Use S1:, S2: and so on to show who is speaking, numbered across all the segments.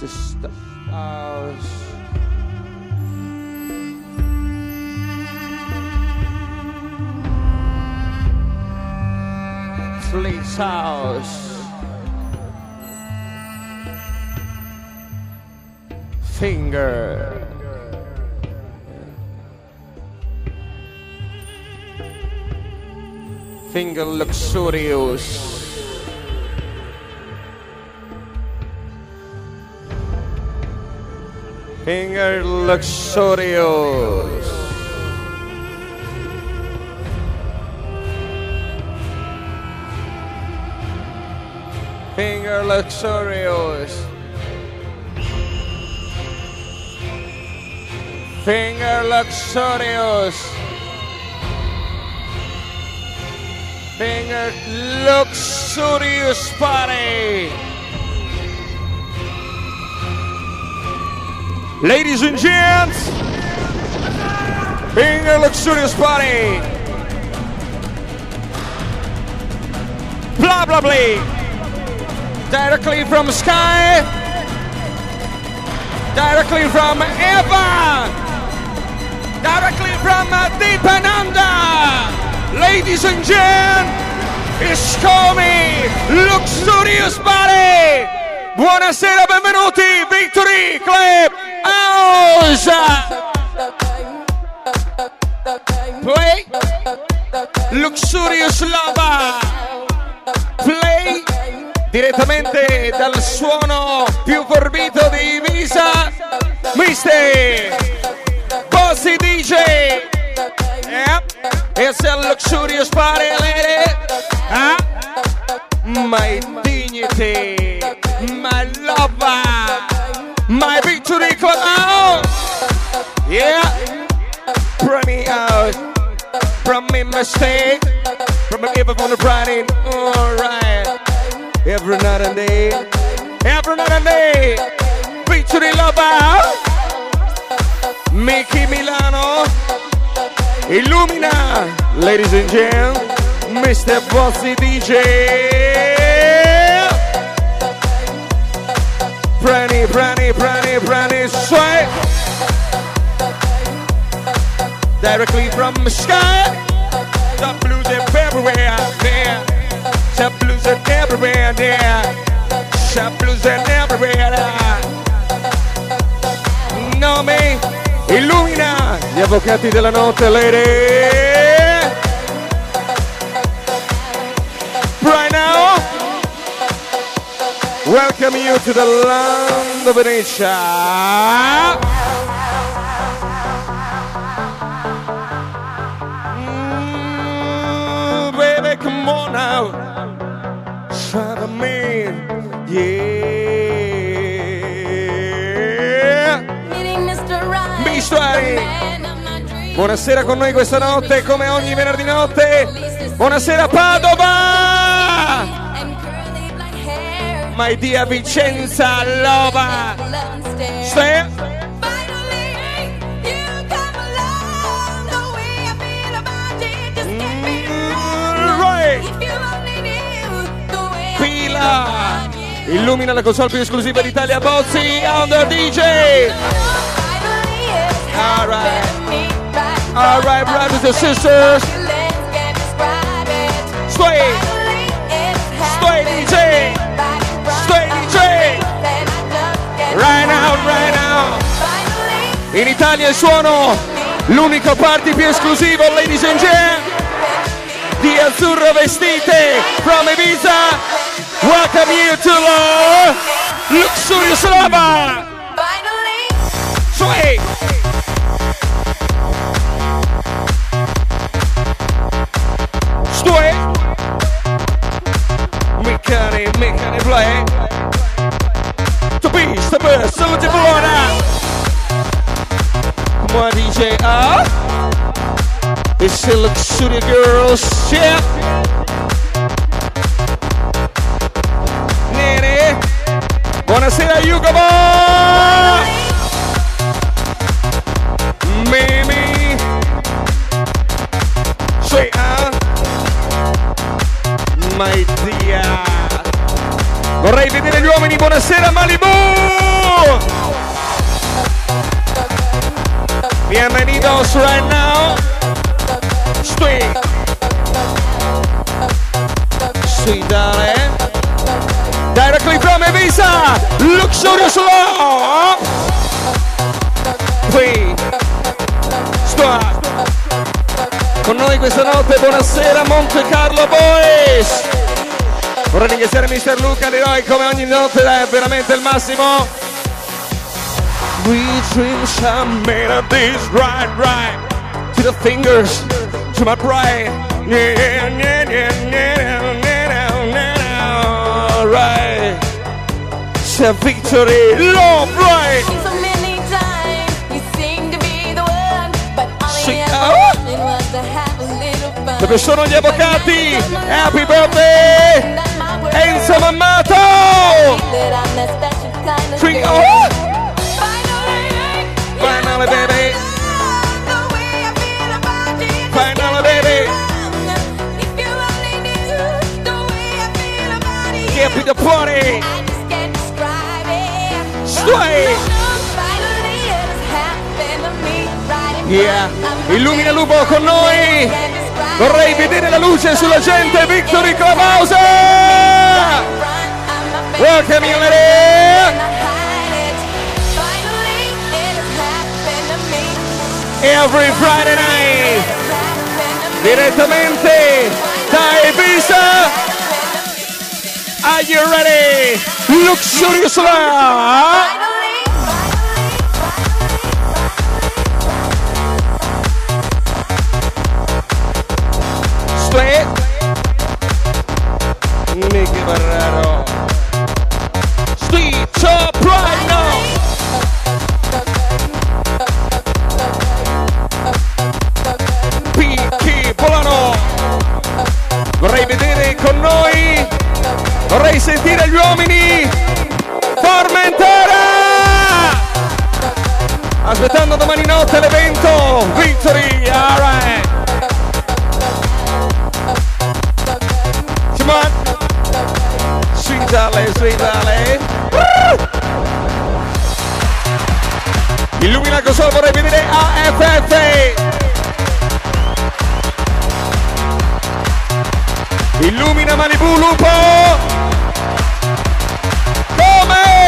S1: Just house. Fleet's house. Finger. Finger luxurious. Finger luxurious. Finger luxurious. Finger luxurious. Finger luxurious party. Ladies and gents, Finger luxurious party. Blah blah blah. Directly from sky. Directly from Eva. Directly from Deep and Under. Ladies and gents, it's coming. Luxurious body. Buonasera, benvenuti. Victory Club. Play. Luxurious Lava. Play direttamente dal suono più forbito di Ibiza, Mister Bossy DJ. Yeah. It's a luxurious party, lady. Huh? My dignity, my lover, my victory club out. Yeah. Bring me out from me mistake, from a giver on the Friday. Alright. Every night and day, every night and day, featuring Loba, Mickey Milano, Illumina, ladies and gentlemen, Mr. Bossy DJ. Directly from the sky, the blues are everywhere, there. Shop blues are everywhere there. Shop blues are everywhere there. Nome, illumina gli avvocati della notte, lady. Right now, welcome you to the land of Venetia. Buonasera con noi questa notte, come ogni venerdì notte. Buonasera Padova. My dear Vicenza Lova. Stay. Right. Pila. Illumina la console più esclusiva d'Italia Bozzi Under DJ. Alright. Alright, brothers and sisters. Sway. Sway DJ. Sway DJ. Right now, right now. In Italia il suono, l'unico party più esclusivo, ladies and gentlemen, di azzurro vestite from Ibiza. Welcome you to the Luxurious Lava. Sway. The best, so to Florida. Come on, DJ. Ah. It's a luxury girls. Yeah. Nene. Buonasera, Yugo Boy. Vorrei vedere gli uomini, buonasera Malibu! Bienvenidos right now. Sweet. Sweet darling. Directly from Ibiza, Luxurious Love. Qui. Stop. Con noi questa notte, buonasera Monte Carlo Boys. Vorrei ringraziare Mr. Luca Leroy come ogni notte, è veramente il massimo. We dreams are made of this, right, right. To the fingers, to my pride. Yeah, yeah, yeah, yeah, yeah, yeah, yeah, right. It's a victory, love, right.
S2: So many times you seem to be the one, but all ever wanted was to have a little fun.
S1: Dove sono gli avvocati? Happy birthday! Enzo Mammato! Free, oh!
S2: Finally,
S1: baby. Finally, baby.
S2: get knew the
S1: party!
S2: In
S1: Yeah. Illumina. Lupo con noi. Vorrei vedere la luce sulla gente, Victory Clubhouse! Welcome you lady! Every Friday night, direttamente da Ibiza. Are you ready? Luxurious Love! Straight. Sweet darling, sweet. Woo! Illumina cosa vorrei vedere AFF. Illumina Malibu Lupo. Come?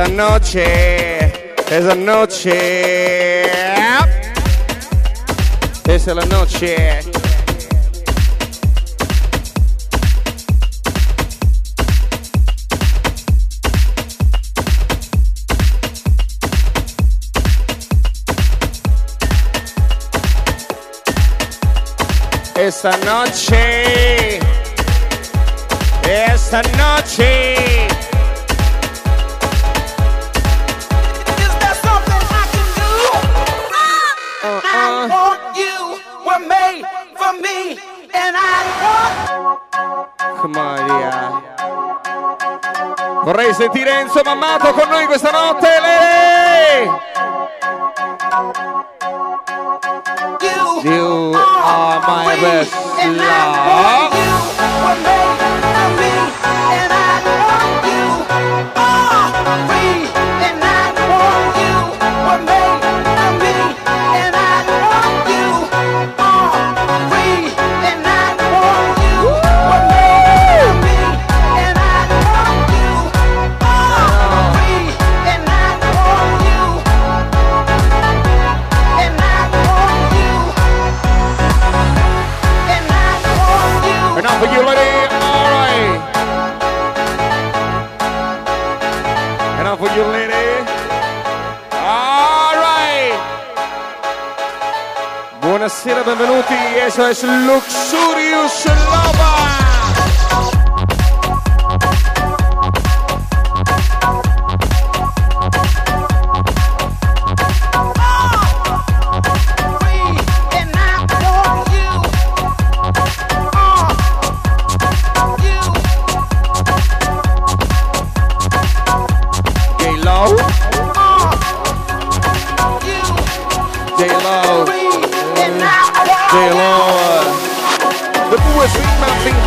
S1: Esa noche, esa noche. Esa es la noche. Esta noche, esta noche. Vorrei sentire Enzo Mammato con noi questa notte, Lele!
S3: You,
S1: You are my best love. Buonasera, benvenuti. SOS Luxurious Lava.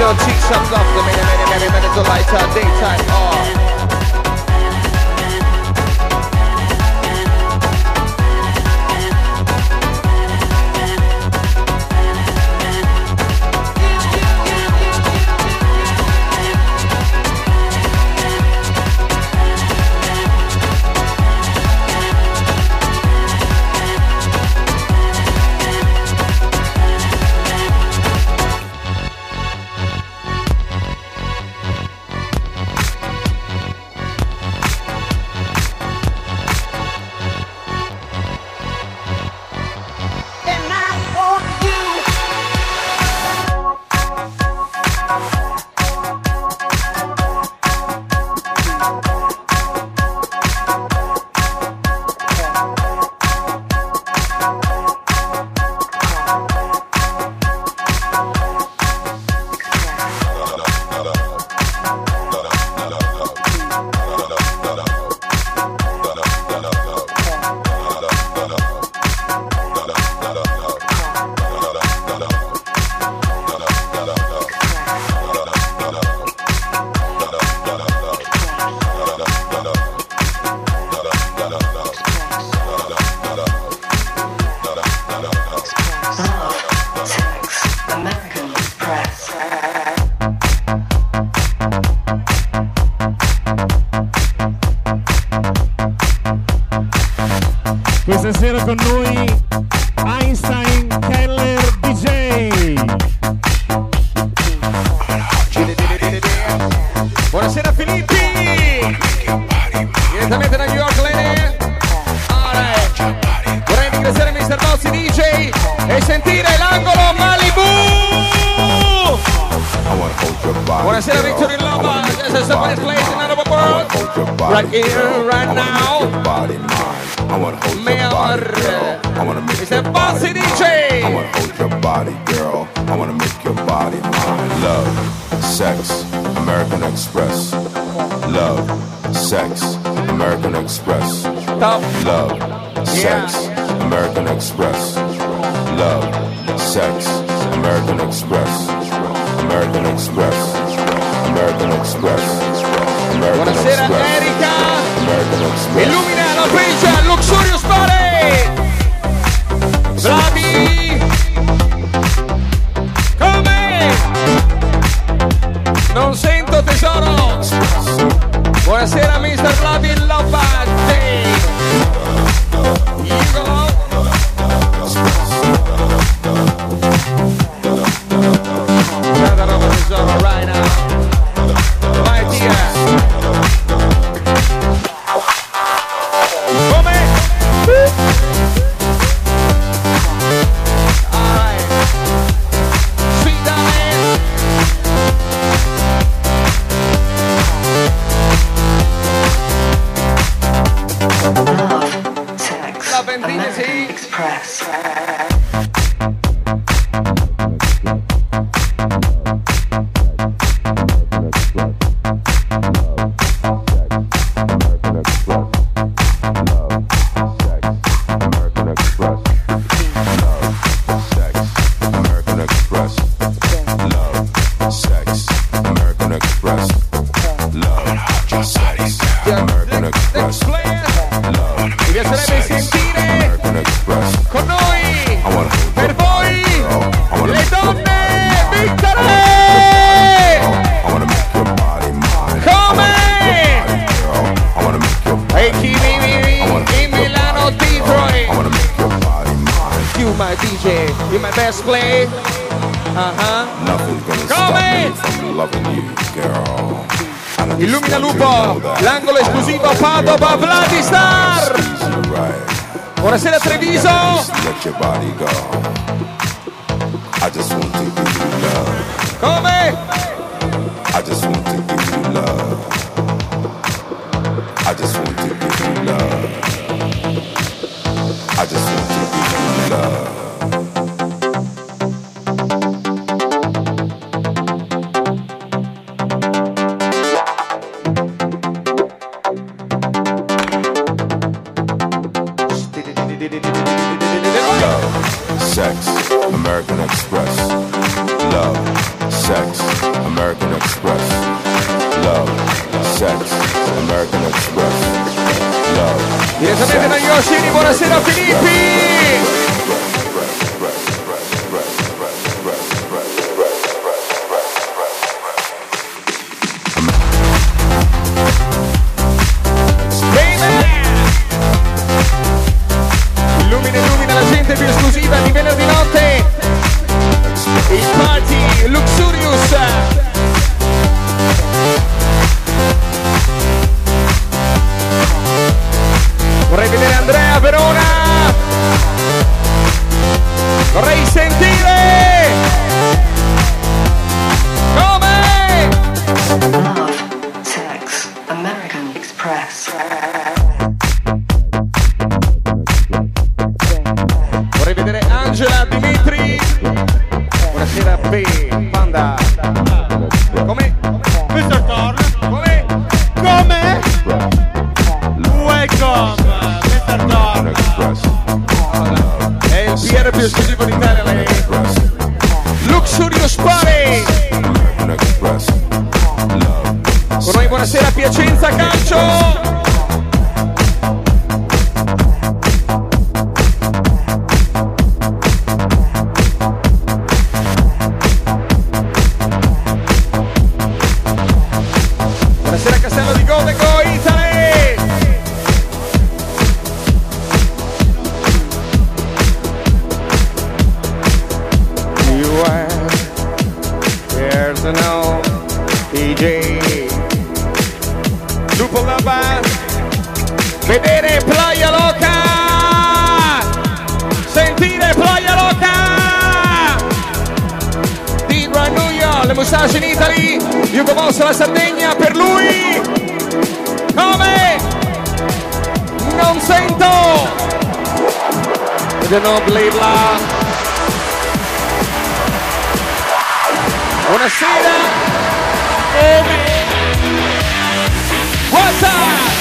S1: don't cheek shots off the minute, minute, minute, minute, the light, daytime, off. Malibu. This is the best place in the world. Right here, right now.
S4: I wanna hold your body, girl. I wanna make
S1: it's
S4: your body.
S1: DJ.
S4: I wanna hold your body, girl. I wanna make your body mine. Love, sex, American Express. Love, sex, American Express. Love, sex, American Express love, sex, American Express, American Express, American Express, American
S1: Buonasera
S4: Express,
S1: America!
S4: American Express.
S1: Illumina la luxurious party! Bravi! Buonasera Treviso! Come? Vedere Playa Loca! Sentire Playa Loca! Dino a le moustache in Italy, Hugo Boss la Sardegna per lui! Come? Non sento! The Nobly Blah! Buonasera! What's up?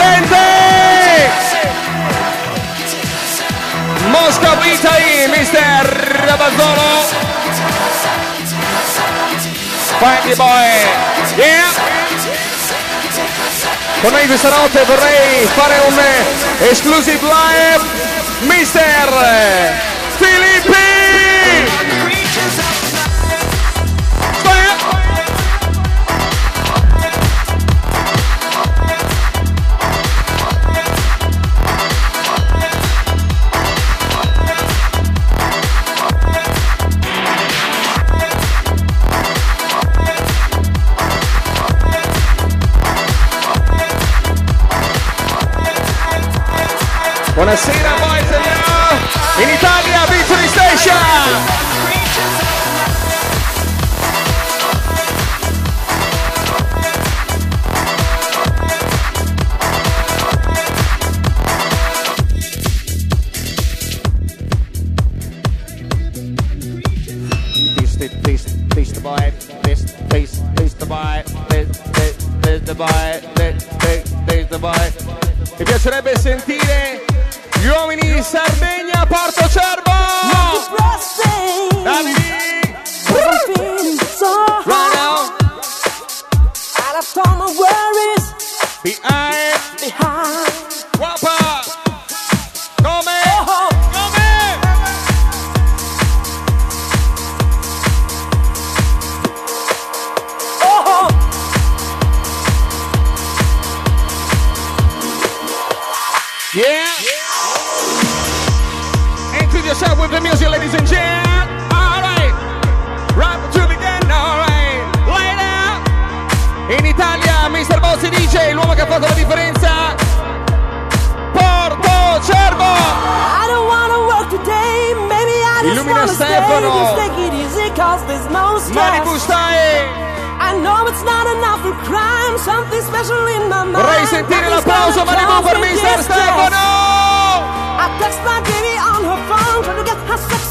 S1: vincente! Mosca e mister Rabazzolo! Fighty boy! Yeah! Con me questa notte vorrei fare un exclusive live, mister Filippi! Buonasera.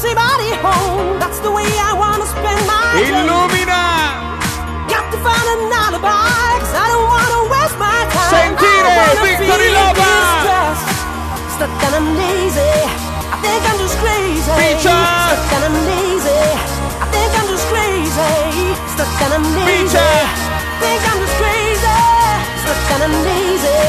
S5: somebody home. That's the way I wanna spend my day.
S1: Illumina.
S5: Got to find an alibi, cause I don't wanna waste my time.
S1: Sentire, Victory
S5: Stuck and I'm lazy. I think I'm just crazy.
S1: Feature.
S5: Stuck and I'm lazy. I think I'm just crazy. Stuck and I'm lazy.
S1: Feature.
S5: Think I'm just crazy. Stuck and I'm lazy.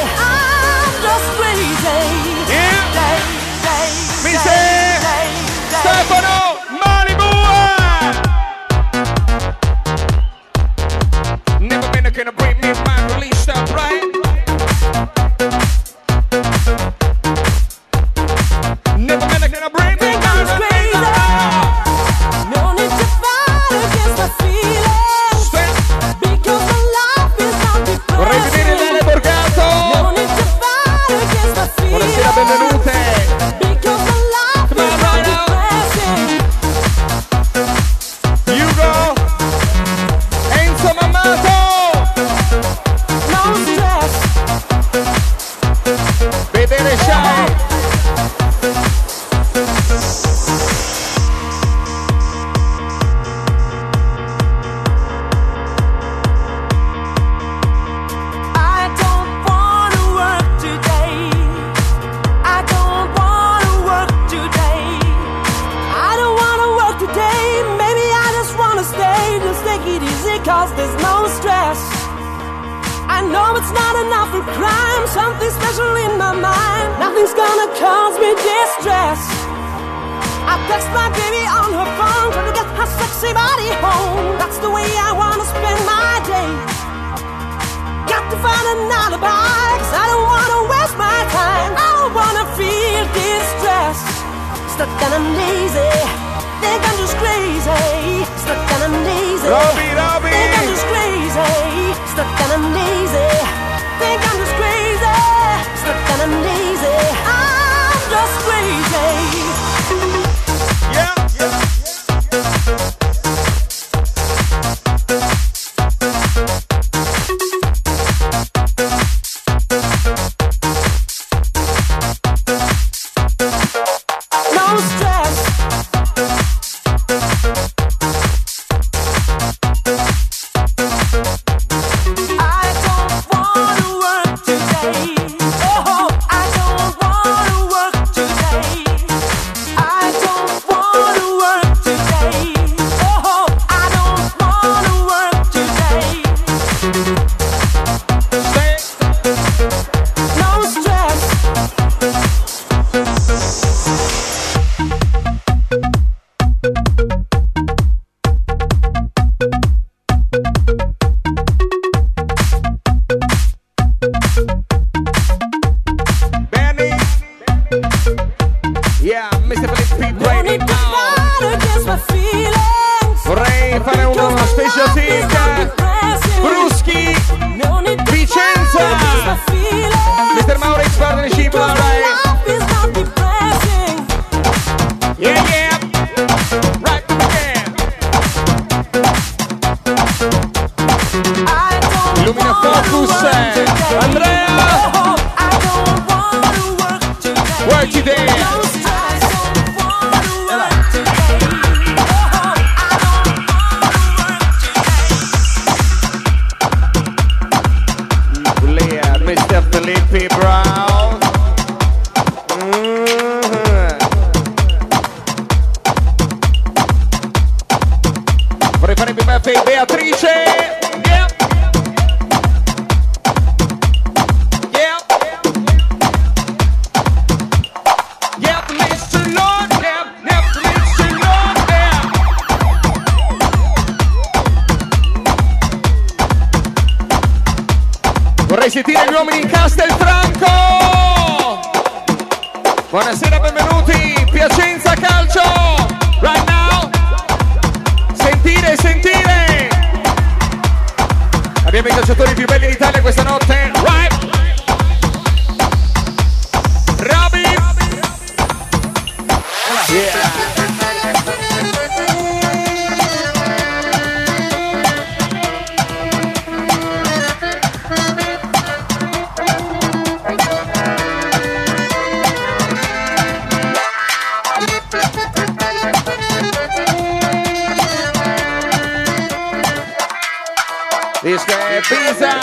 S5: questo è Pisa.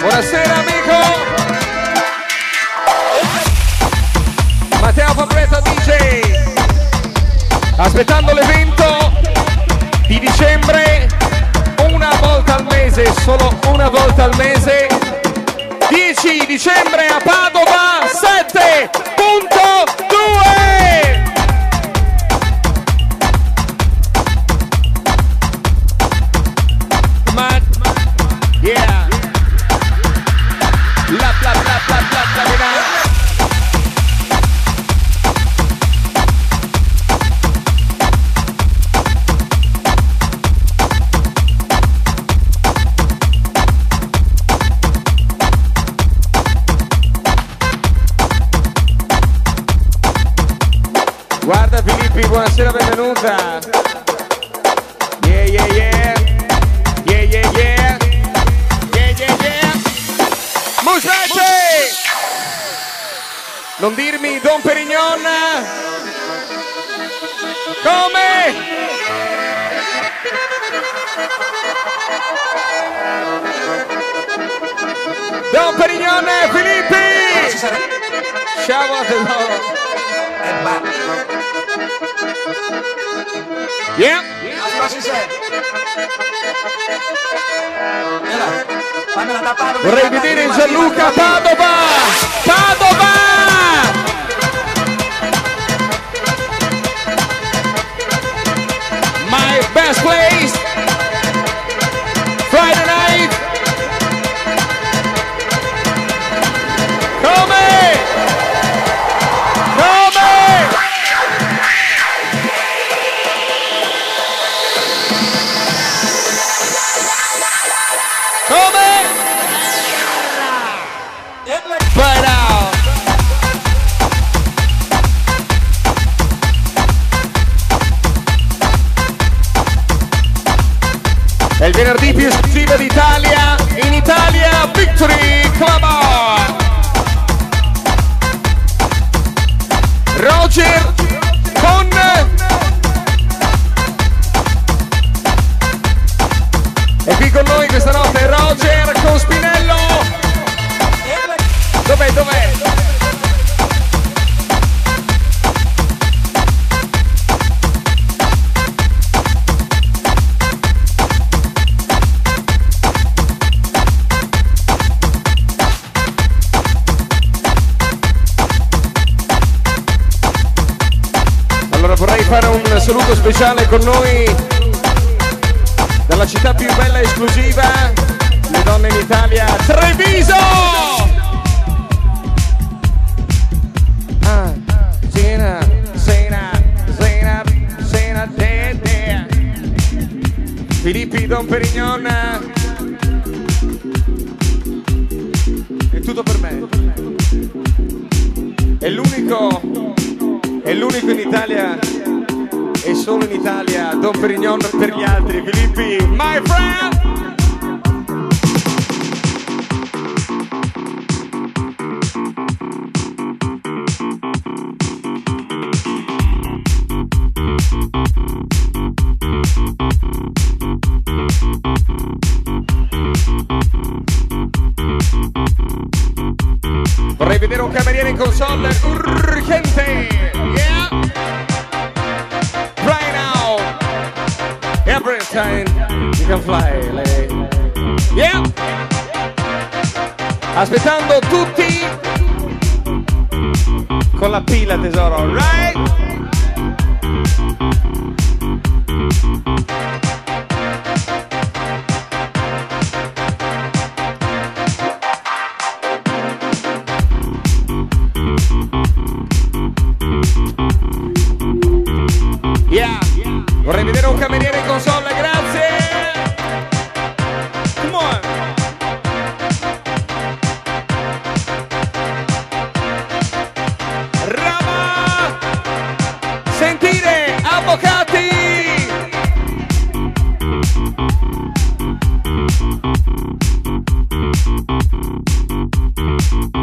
S1: Buonasera amico. Matteo Fabretto DJ. Aspettando l'evento di dicembre, una volta al mese, solo una volta al mese. 10 dicembre a Padova, 7. grande Filippi! Ciao a tutti! Yeah. Vorrei vedere Gianluca Padova! Padova! My best place! Cheer. con noi Happy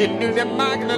S6: She knew that Mark the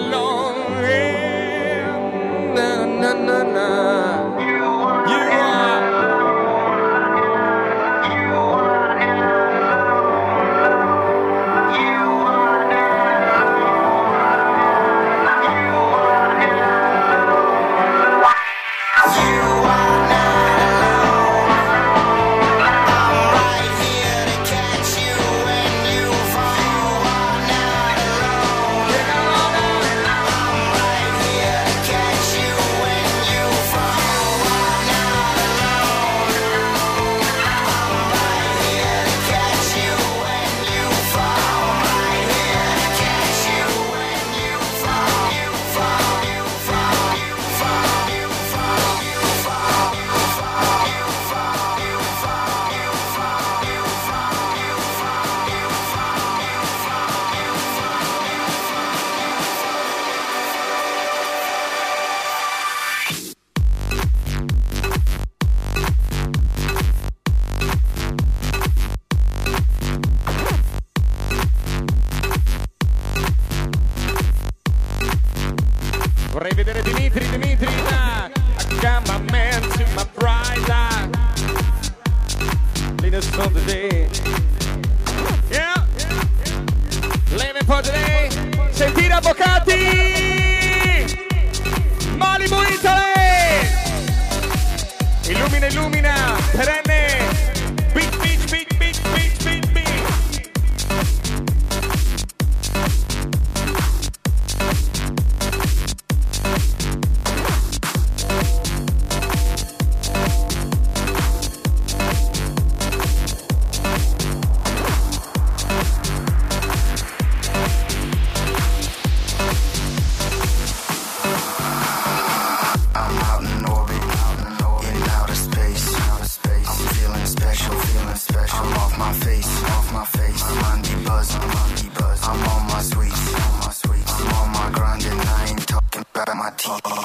S6: oh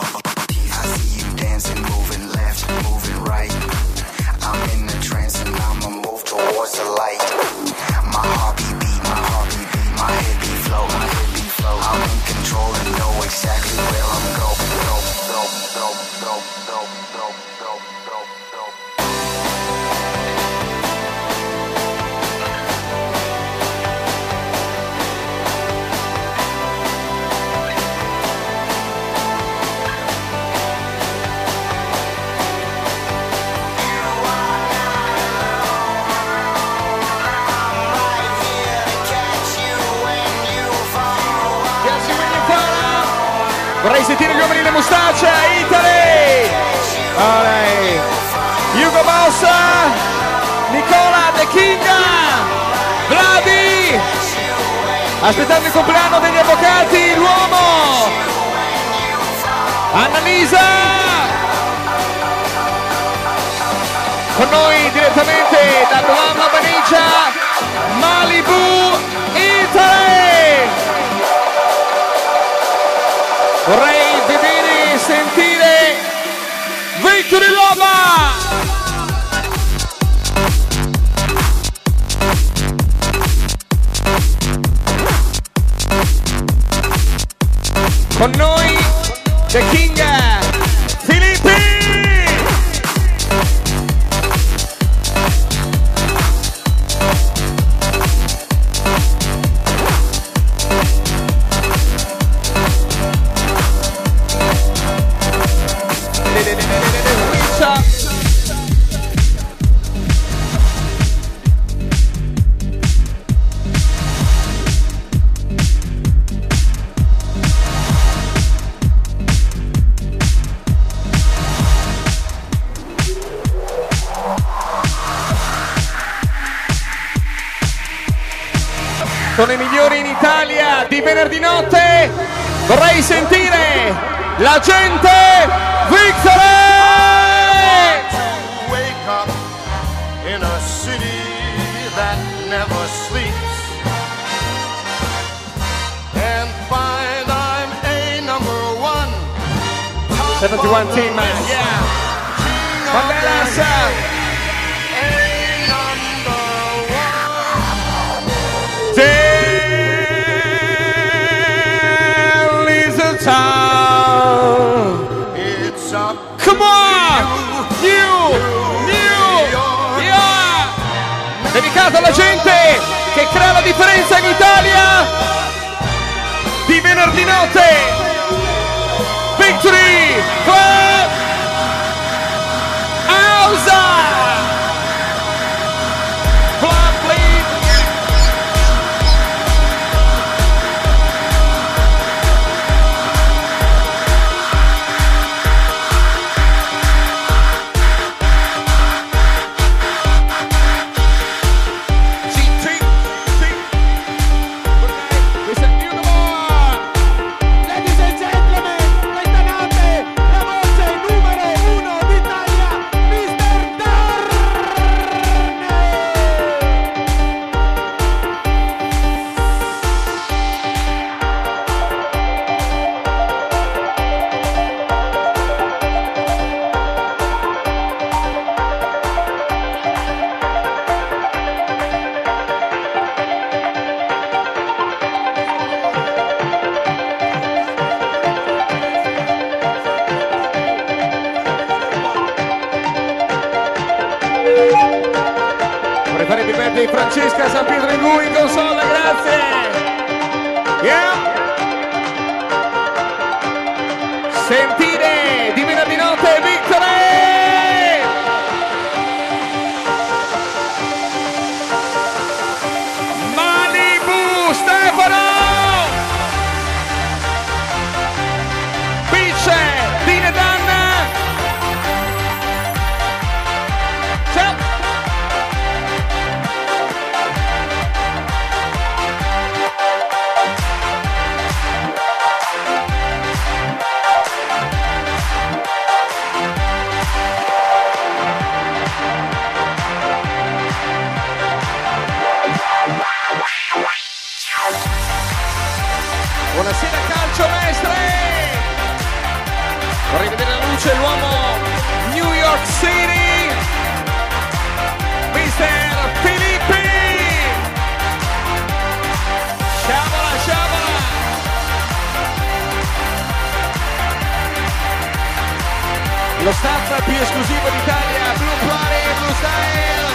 S1: 71 team, man. Yeah. Mandela, sir. Tell is a town.
S6: It's a
S1: Come on! New! New! Yeah! Dedicato alla gente che crea la differenza in Italia di venerdì notte! Victory Three, four. Buonasera calcio mestre! Vorrei vedere la luce l'uomo New York City! Mister Filippi! Sciabola, sciabola! Lo staff più esclusivo d'Italia, Blue Party, Blue Style!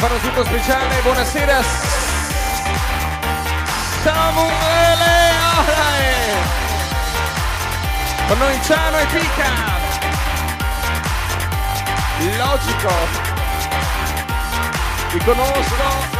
S1: Un tutto speciale, buonasera. Samuele Arae Con noi Ciano e Pica Logico. Ti conosco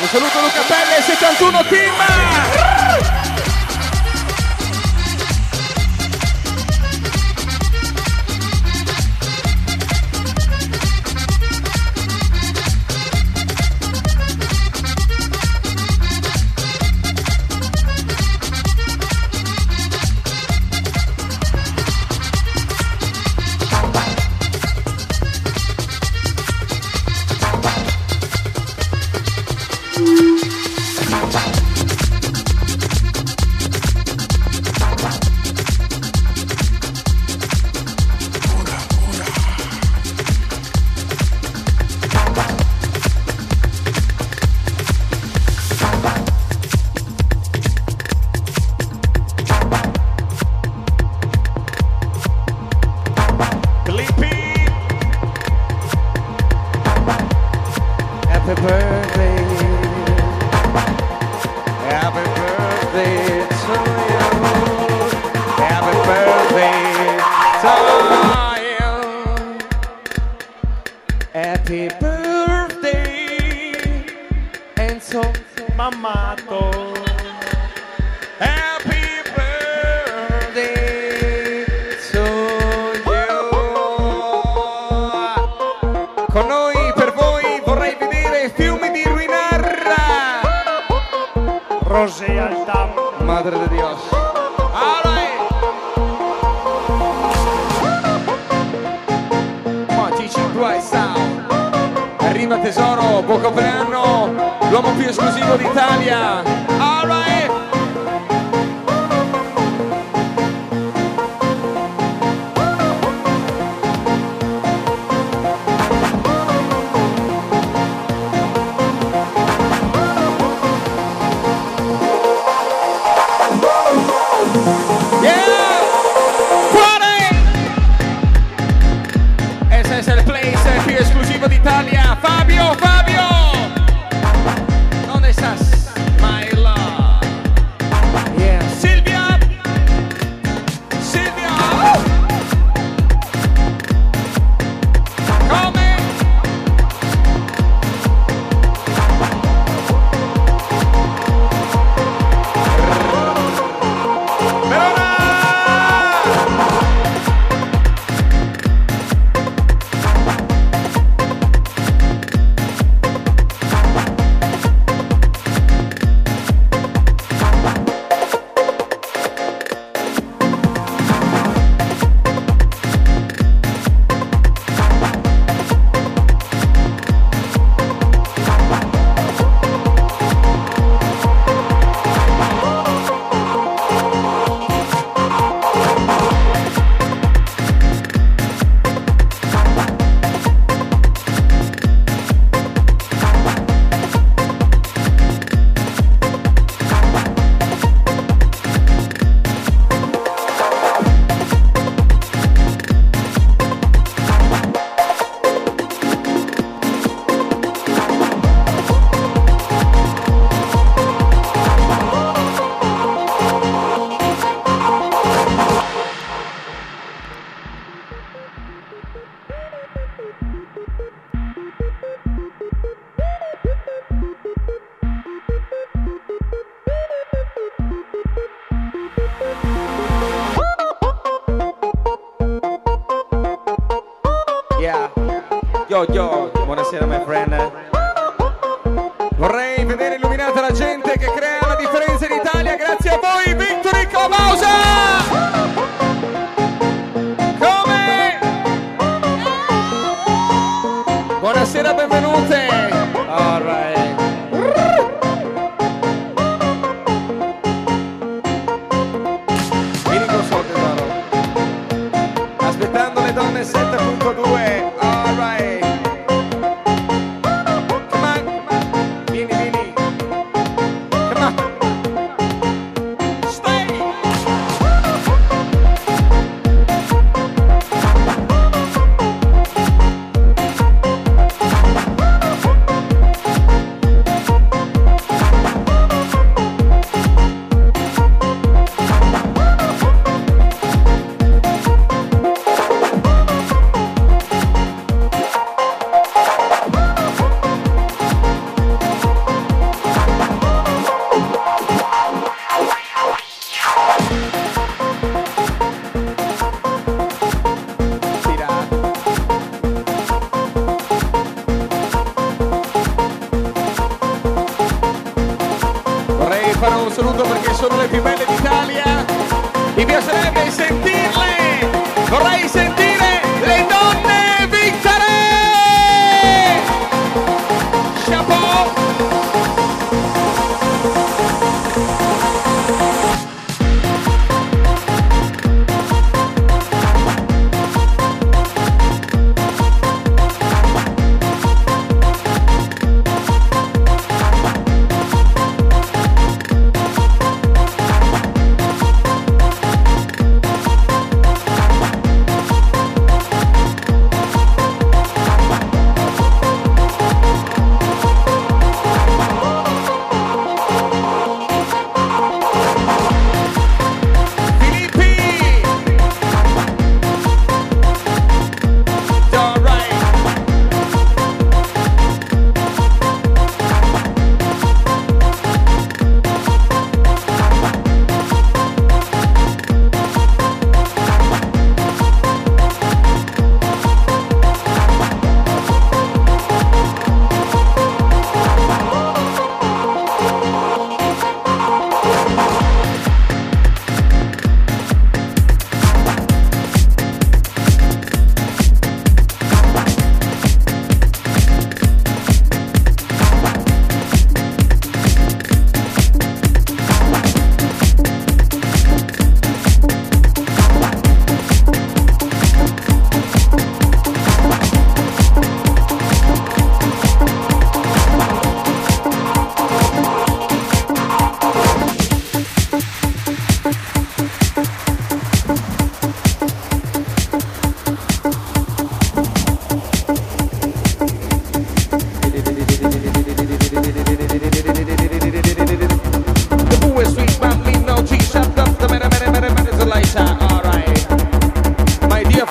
S1: Un saluto Luca Pelle, 71 team!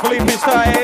S1: Right.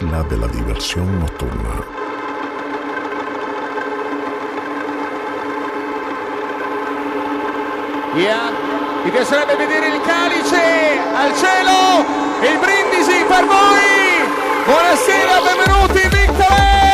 S7: isla de la diversión nocturna.
S1: Yeah. Mi piacerebbe vedere il calice al cielo e il brindisi per voi. Buonasera, benvenuti, Victor!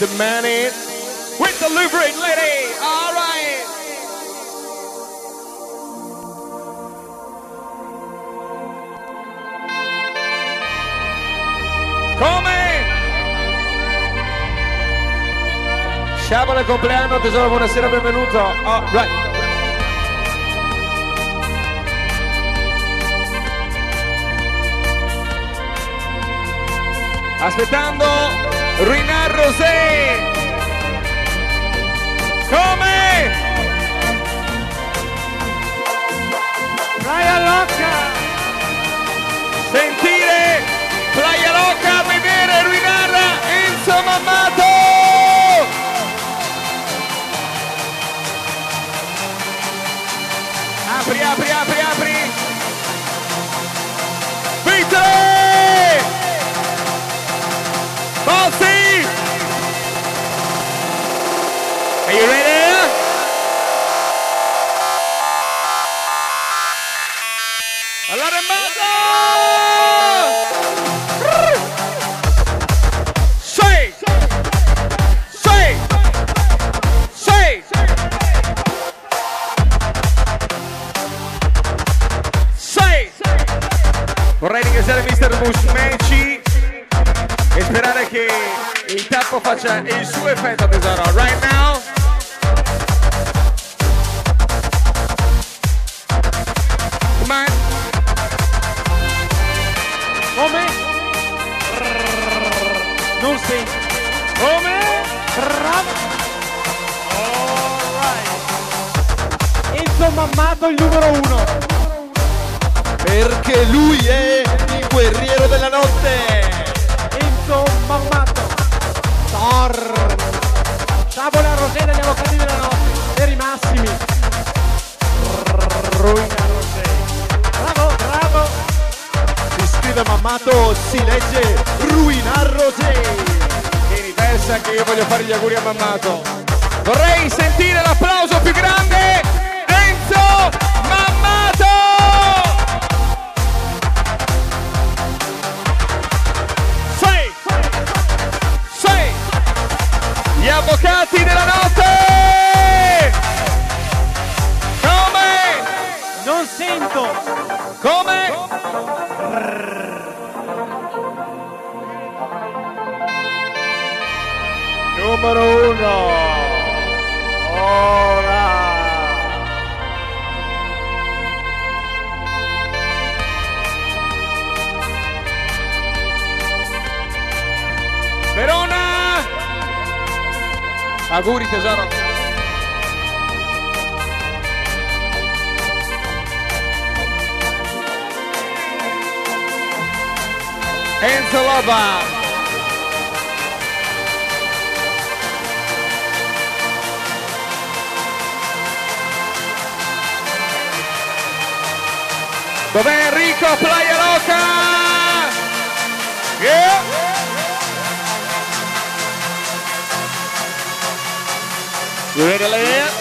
S1: with the money, with the lubricant lady. All right. Come! Sciabola al compleanno, tesoro, buonasera, benvenuto. All right. aspettando Rinaldo Jose. Come in. and Zalaba. Dov'è Enrico Playa Loca. Yeah. You ready, lady?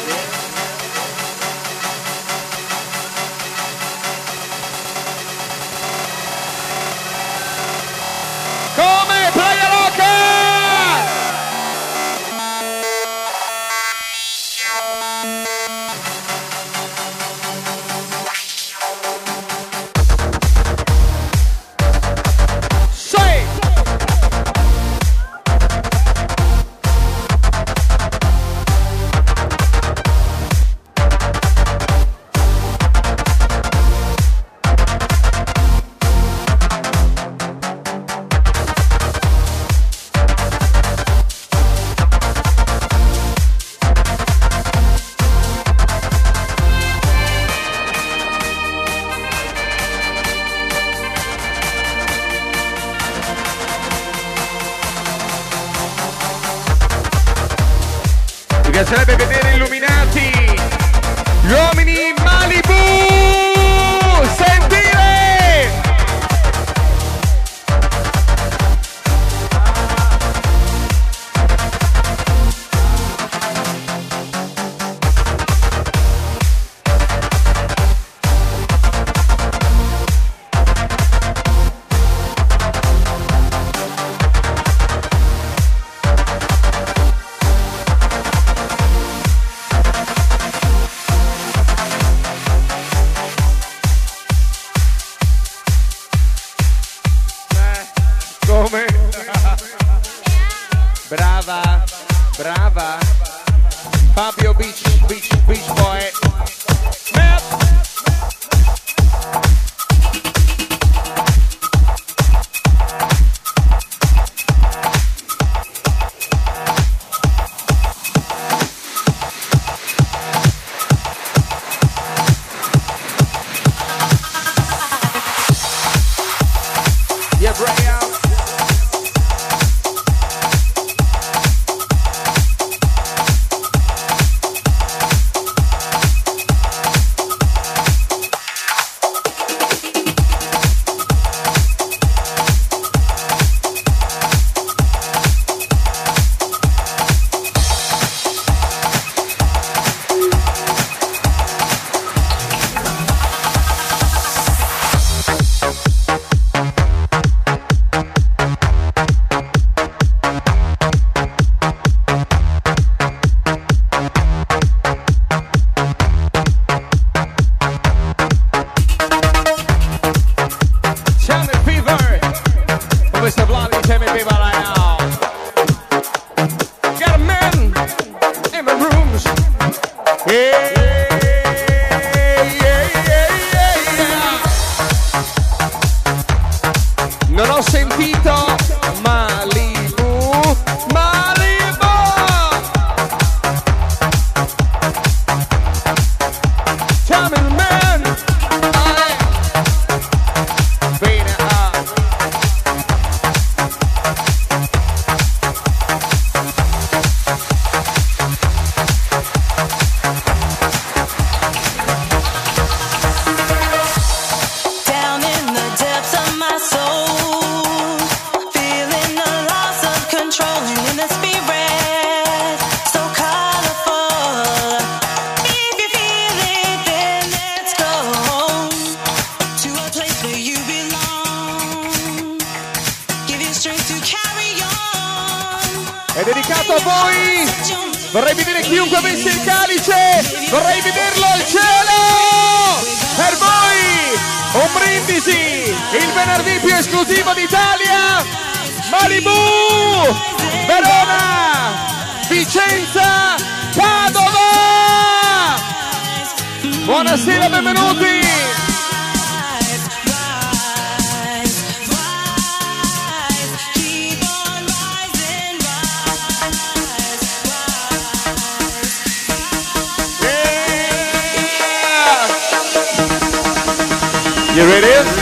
S8: You ready?